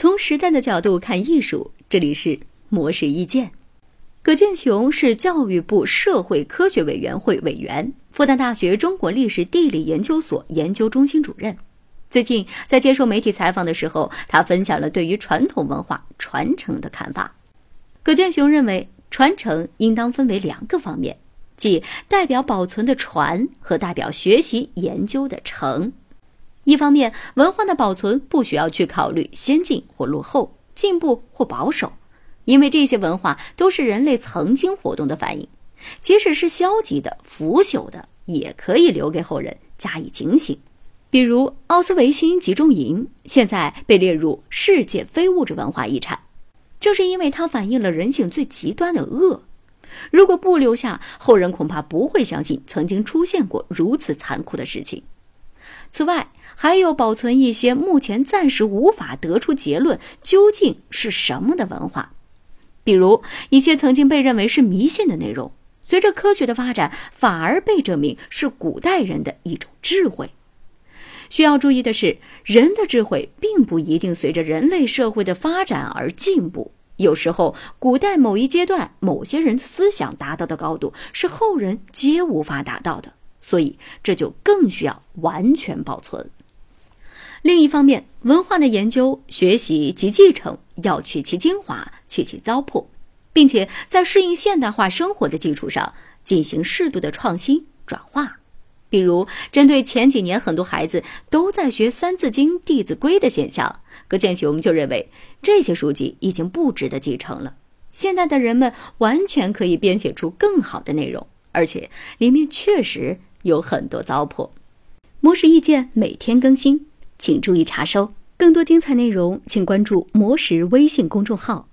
从时代的角度看艺术，这里是模式意见。葛剑雄是教育部社会科学委员会委员，复旦大学中国历史地理研究所研究中心主任。最近在接受媒体采访的时候，他分享了对于传统文化传承的看法。葛剑雄认为，传承应当分为两个方面，即代表保存的传和代表学习研究的承。一方面，文化的保存不需要去考虑先进或落后、进步或保守，因为这些文化都是人类曾经活动的反应，即使是消极的、腐朽的，也可以留给后人加以警醒。比如奥斯维辛集中营，现在被列入世界非物质文化遗产，正是因为它反映了人性最极端的恶。如果不留下，后人恐怕不会相信曾经出现过如此残酷的事情。此外，还有保存一些目前暂时无法得出结论究竟是什么的文化，比如一些曾经被认为是迷信的内容，随着科学的发展，反而被证明是古代人的一种智慧。需要注意的是，人的智慧并不一定随着人类社会的发展而进步，有时候古代某一阶段某些人思想达到的高度，是后人皆无法达到的。所以，这就更需要完全保存。另一方面，文化的研究、学习及继承要取其精华，去其糟粕，并且在适应现代化生活的基础上进行适度的创新转化。比如，针对前几年很多孩子都在学《三字经》《弟子规》的现象，葛剑雄就认为这些书籍已经不值得继承了。现在的人们完全可以编写出更好的内容，而且里面确实。有很多糟粕，模式意见每天更新，请注意查收。更多精彩内容，请关注魔石微信公众号。